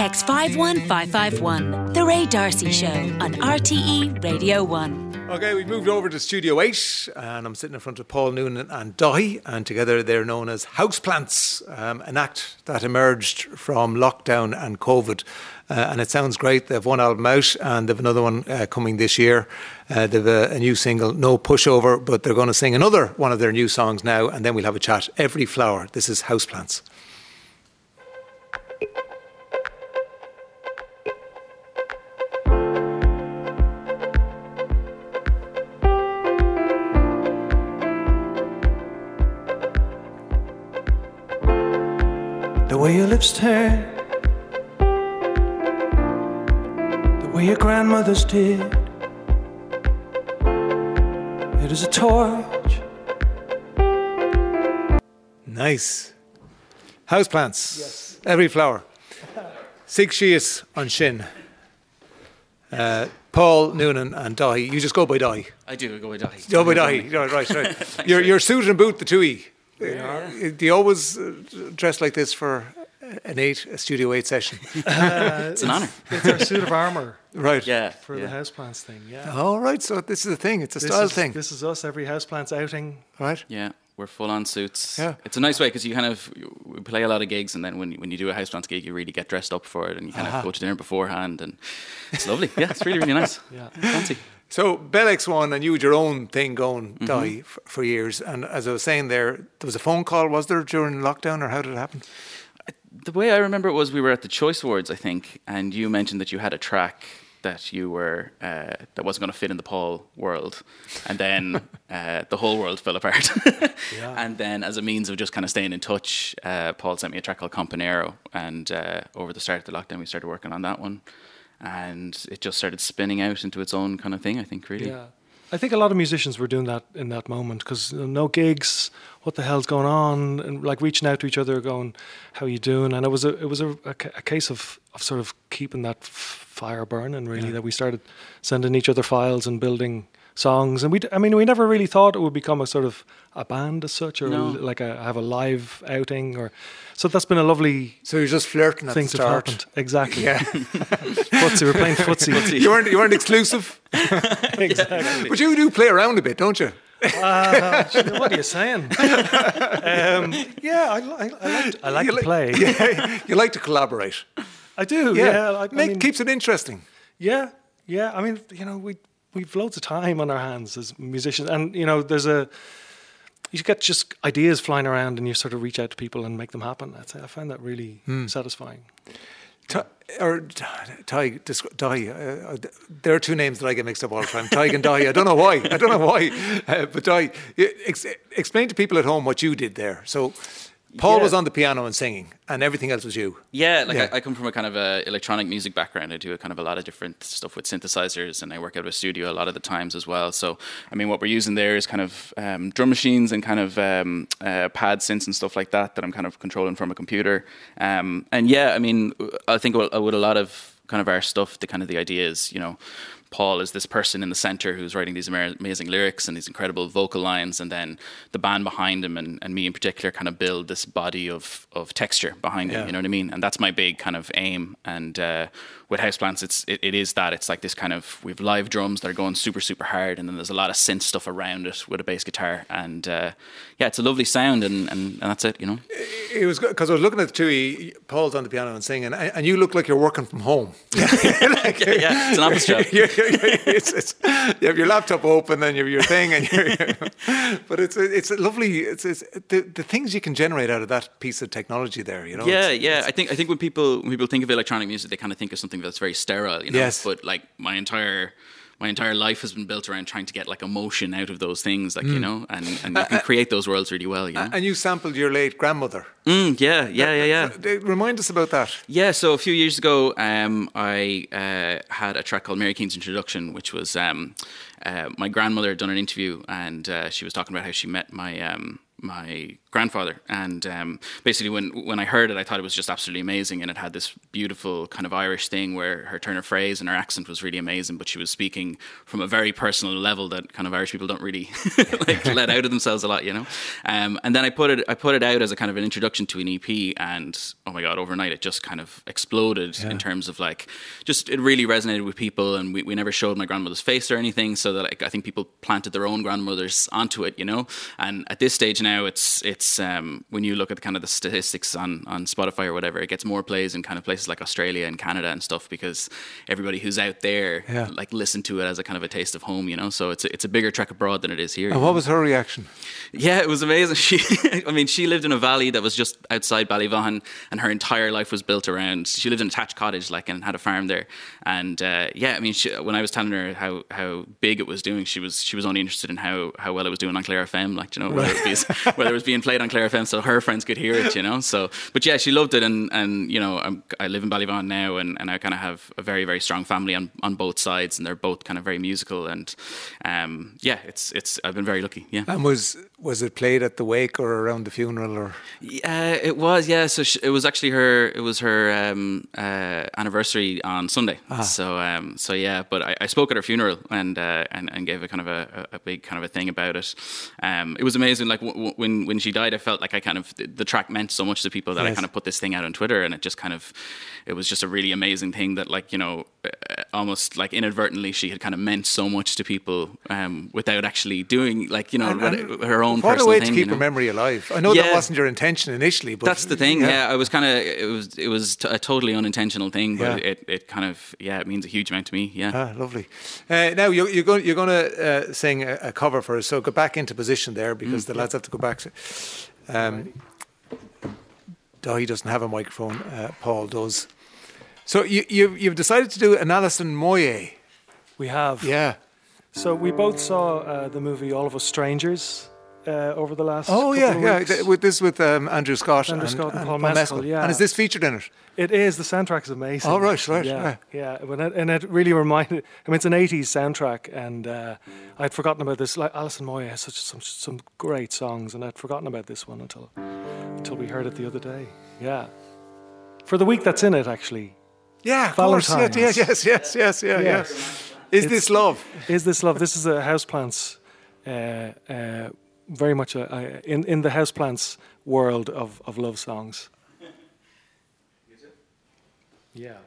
Text 51551. The Ray Darcy Show on RTE Radio 1. Okay, we've moved over to Studio 8, and I'm sitting in front of Paul Noonan and Daithí, and together they're known as Houseplants, um, an act that emerged from lockdown and COVID. Uh, and it sounds great. They have one album out, and they have another one uh, coming this year. Uh, they have a, a, new single, No Pushover, but they're going to sing another one of their new songs now, and then we'll have a chat. Every Flower. This is Houseplants. Way your lips turn, the way your grandmother's did. It is a torch. Nice. Houseplants. Yes. Every flower. Six Sheas on Shin. Uh, Paul Noonan and Daithí. You just go by Daithí. I do go by Daithí. Go by Daithí. Right, right. right. you're, you're suited and boot the two E. Yeah. Do you always uh, dress like this for an eight, a Studio 8 session? Uh, it's, an honour. It's our suit of armour. Right. Yeah. For yeah. the houseplants thing. Yeah. All right. So this is a thing. It's a this style is, thing. This is us every houseplants outing. Right. Yeah. We're full on suits. Yeah. It's a nice way because you kind of we play a lot of gigs, and then when when you do a houseplants gig, you really get dressed up for it, and you kind uh-huh. of go to dinner beforehand, and it's lovely. Yeah, it's really really nice. Yeah, fancy. So Bell X1 and you had your own thing going, mm-hmm. Daithí, for, for, years. And as I was saying there, there was a phone call, was there, during lockdown, or how did it happen? The way I remember it was we were at the Choice Awards, I think, and you mentioned that you had a track that you were uh, that wasn't going to fit in the Paul world, and then uh, the whole world fell apart. yeah. And then, as a means of just kind of staying in touch, uh, Paul sent me a track called Companero, and uh, over the start of the lockdown, we started working on that one and it just started spinning out into its own kind of thing. I think really. Yeah. I think a lot of musicians were doing that in that moment because no gigs. What the hell's going on? And like reaching out to each other, going, "How you doing?" And it was a it was a, a, a case of of sort of keeping that f- fire burning. Really, yeah. that we started sending each other files and building songs. And we, I mean, we never really thought it would become a sort of a band as such, or no. like a have a live outing, or so that's been a lovely. So you're just flirting at things the start. have happened exactly. Yeah, footsie. We're playing footsie. you weren't you weren't exclusive. exactly. But you do play around a bit, don't you? Uh, what are you saying? um, yeah, I, I, I like, to, I like to like, play. Yeah, you like to collaborate. I do. Yeah, yeah I, Make, mean, keeps it interesting. Yeah, yeah. I mean, you know, we we've loads of time on our hands as musicians, and you know, there's a you get just ideas flying around, and you sort of reach out to people and make them happen. That's, I find that really hmm. satisfying. Ty, or Ty, Daithí, uh, there are two names that I get mixed up all the time. Ty and Daithí. I don't know why. I don't know why. Uh, but Daithí, ex- explain to people at home what you did there. So Paul yeah. was on the piano and singing, and everything else was you. Yeah, like yeah. I, I, come from a kind of a electronic music background. I do a kind of a lot of different stuff with synthesizers, and I work out of a studio a lot of the times as well. So, I mean, what we're using there is kind of um, drum machines and kind of um, uh, pad synths and stuff like that that I'm kind of controlling from a computer. Um, and yeah, I mean, I think with a lot of kind of our stuff, the kind of the ideas, you know, Paul is this person in the center who's writing these amazing lyrics and these incredible vocal lines, and then the band behind him and, and me in particular kind of build this body of of texture behind yeah. him. You know what I mean? And that's my big kind of aim. And uh, with houseplants, it's it, it is that it's like this kind of we have live drums that are going super super hard, and then there's a lot of synth stuff around it with a bass guitar, and uh, yeah, it's a lovely sound, and, and, and that's it, you know. It was because I was looking at the two. Paul's on the piano and singing, and you look like you're working from home. like, yeah, yeah, it's an office job. It's, it's, you have your laptop open, and you have your thing, and you're, but it's it's lovely. It's, it's the the things you can generate out of that piece of technology there. You know. Yeah, yeah. I think I think when people when people think of electronic music, they kind of think of something something that's very sterile, you know. Yes. But like my entire my entire life has been built around trying to get like emotion out of those things, like mm. you know, and, and you uh, can create those worlds really well. You know? And you sampled your late grandmother. Mm, yeah, yeah, yeah, yeah. Remind us about that. Yeah, so a few years ago, um, I uh, had a track called Mary King's Introduction, which was um, uh, my grandmother had done an interview, and uh, she was talking about how she met my um, my grandfather. And um, basically, when when I heard it, I thought it was just absolutely amazing, and it had this beautiful kind of Irish thing where her turn of phrase and her accent was really amazing, but she was speaking from a very personal level that kind of Irish people don't really like let out of themselves a lot, you know. Um, and then I put it I put it out as a kind of an introduction to an EP, and oh my god, overnight it just kind of exploded in terms of like just it really resonated with people, and we, we never showed my grandmother's face or anything, so that like I think people planted their own grandmothers onto it, you know. And at this stage now, it's it's um, when you look at the, kind of the statistics on on Spotify or whatever, it gets more plays in kind of places like Australia and Canada and stuff because everybody who's out there Yeah. like listened to it as a kind of a taste of home, you know. So it's a, it's a bigger trek abroad than it is here. And know? what was her reaction? Yeah, it was amazing. She, I mean, she lived in a valley that was just outside Ballyvaughan, and her entire life was built around. She lived in a thatched cottage, like, and had a farm there. And uh, yeah, I mean, she, when I was telling her how, how big it was doing, she was she was only interested in how, how well it was doing on Clare FM, like, you know, whether, it was, whether it was being played on Clare FM, so her friends could hear it, you know. So, but yeah, she loved it, and and you know, I'm, I live in Ballyvaughan now, and, and I kind of have a very very strong family on, on both sides, and they're both kind of very musical, and um, yeah, it's it's I've been very lucky, yeah. And was was it played at the wake or around the funeral or? Yeah, it was. Yeah, so sh it was actually her. It was her um, uh, anniversary on Sunday. So, um, so yeah. But I, I spoke at her funeral and uh, and and gave a kind of a, a a big kind of a thing about it. Um, it was amazing. Like w- when when she died, I felt like I kind of the, the track meant so much to people that I kind of put this thing out on Twitter, and it just kind of it was just a really amazing thing that like you know almost like inadvertently she had kind of meant so much to people um, without actually doing like you know And- and what- her own What a way thing. to you keep know? her memory alive. I know that wasn't your intention initially, but That's the thing. Yeah, I was kind of it was it was t- a totally unintentional thing, but Yeah. it, it kind of yeah it means a huge amount to me. Yeah. Ah, lovely. Uh, now you're, you're going you're going to uh, sing a, a cover for us. So go back into position there because the lads have to go back. To, um, Daithí doesn't have a microphone. Uh, Paul does. So you, you you've decided to do an Alison Moyet. We have. Yeah. So we both saw uh, the movie All of Us Strangers uh, over the last. Oh yeah, yeah. th- With this with um, Andrew Scott Andrew and, Scott and and Paul Paul Mescal, yeah. And is this featured in it? It is. The soundtrack is amazing. Oh, right, right, Yeah, right. yeah. And it really reminded. I mean, it's an '80s soundtrack, and uh, I'd forgotten about this. Like Alison Moyet has such some some great songs, and I'd forgotten about this one until until we heard it the other day. Yeah. For the week that's in it, actually. Yeah, of course. Yeah, Valentine's. yeah, yes, yes, yes, yeah, Yeah. yeah. Is It's- this love? Is this love? This is a houseplants. Uh, uh, very much a, a, in in the houseplants world of of love songs. Is it yeah.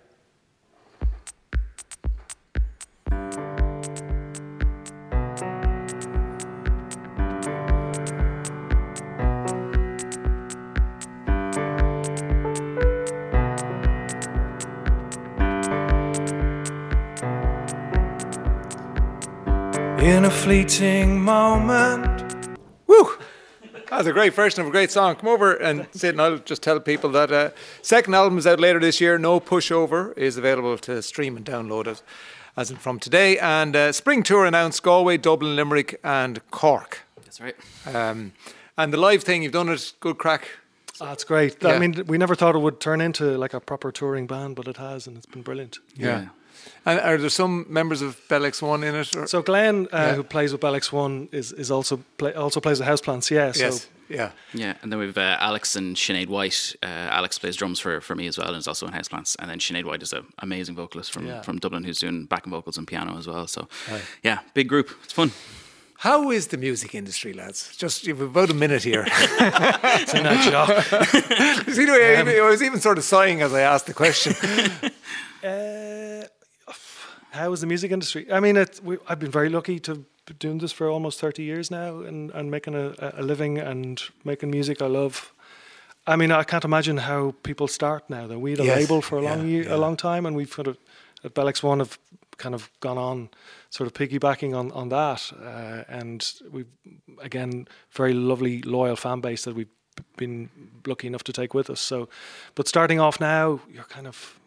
In a fleeting moment. Woo! That's a great version of a great song. Come over and sit, and I'll just tell people that uh, second album is out later this year. No Pushover is available to stream and download it, as in from today. And uh, spring tour announced Galway, Dublin, Limerick, and Cork. That's right. Um, and the live thing, you've done it. Good crack. Oh, That's great. Yeah. I mean, we never thought it would turn into like a proper touring band, but it has, and it's been brilliant. Yeah. And are there some members of Bell X1 in it? Or? So Glenn, uh, Yeah. who plays with Bell X1, is is also play, also plays the houseplants. Yeah. So yes. Yeah. Yeah, and then we've uh, Alex and Sinead White. Uh, Alex plays drums for, for me as well, and is also in Houseplants. And then Sinead White is an amazing vocalist from, Yeah. from Dublin who's doing backing vocals and piano as well. So, yeah, big group. It's fun. How is the music industry, lads? Just you've about a minute here. it's in that job. See the way I, I was even sort of sighing as I asked the question. Uh, how is the music industry? I mean, it, we, I've been very lucky to be doing this for almost 30 years now and, and making a, a living and making music I love. I mean, I can't imagine how people start now. Though we had a Yes, label for a long yeah, year, yeah. a long time, and we've kind of at Bell X1 have kind of gone on, sort of piggybacking on on that, uh, and we've again very lovely loyal fan base that we've been lucky enough to take with us. So, but starting off now, you're kind of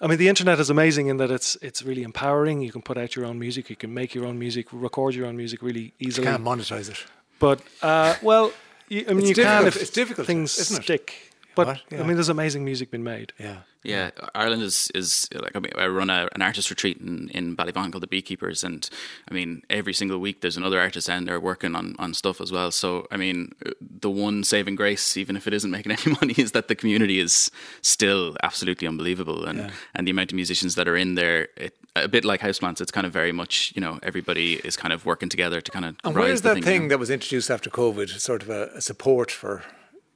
I mean, the internet is amazing in that it's it's really empowering. You can put out your own music, you can make your own music, record your own music really easily. Can't monetize it. But uh, well, you, I mean, It's you can difficult. if It's difficult, things it? stick. But What? Yeah. I mean, there's amazing music being made. Yeah. Yeah, Ireland is is like I mean I run a, an artist retreat in, in Ballyvaughan called the Beekeepers, and I mean every single week there's another artist and they're working on, on stuff as well. So I mean the one saving grace, even if it isn't making any money, is that the community is still absolutely unbelievable, and Yeah. and the amount of musicians that are in there, it, a bit like houseplants, it's kind of very much you know everybody is kind of working together to kind of. And where's that thing, thing, you know? that was introduced after COVID, sort of a, a support for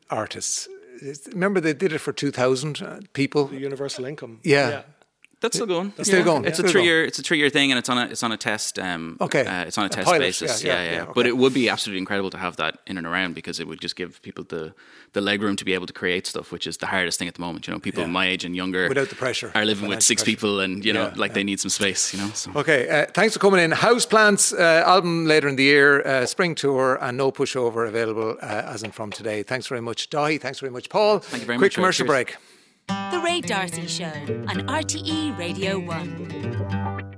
artists? Remember they did it for 2,000 uh, people? The universal income. Yeah. That's still going. It's still going, It's yeah. a three year. It's a three year thing, and it's on a it's on a test. Um, Okay. uh, it's on a, A test pilot, basis. yeah, Yeah, yeah, yeah. yeah, But it would be absolutely incredible to have that in and around because it would just give people the the leg room to be able to create stuff, which is the hardest thing at the moment. You know, people Yeah. my age and younger Without the pressure, are living with six pressure. people, and you know, Yeah, like yeah. they need some space. You know, so. Okay, uh, thanks for coming in. Houseplants uh, album later in the year, uh, spring tour, and no pushover available uh, as in from today. Thanks very much, Daithí. Thanks very much, Paul. Thank you very Quick much, Quick commercial Cheers. break. The Ray Darcy Show on RTE Radio 1.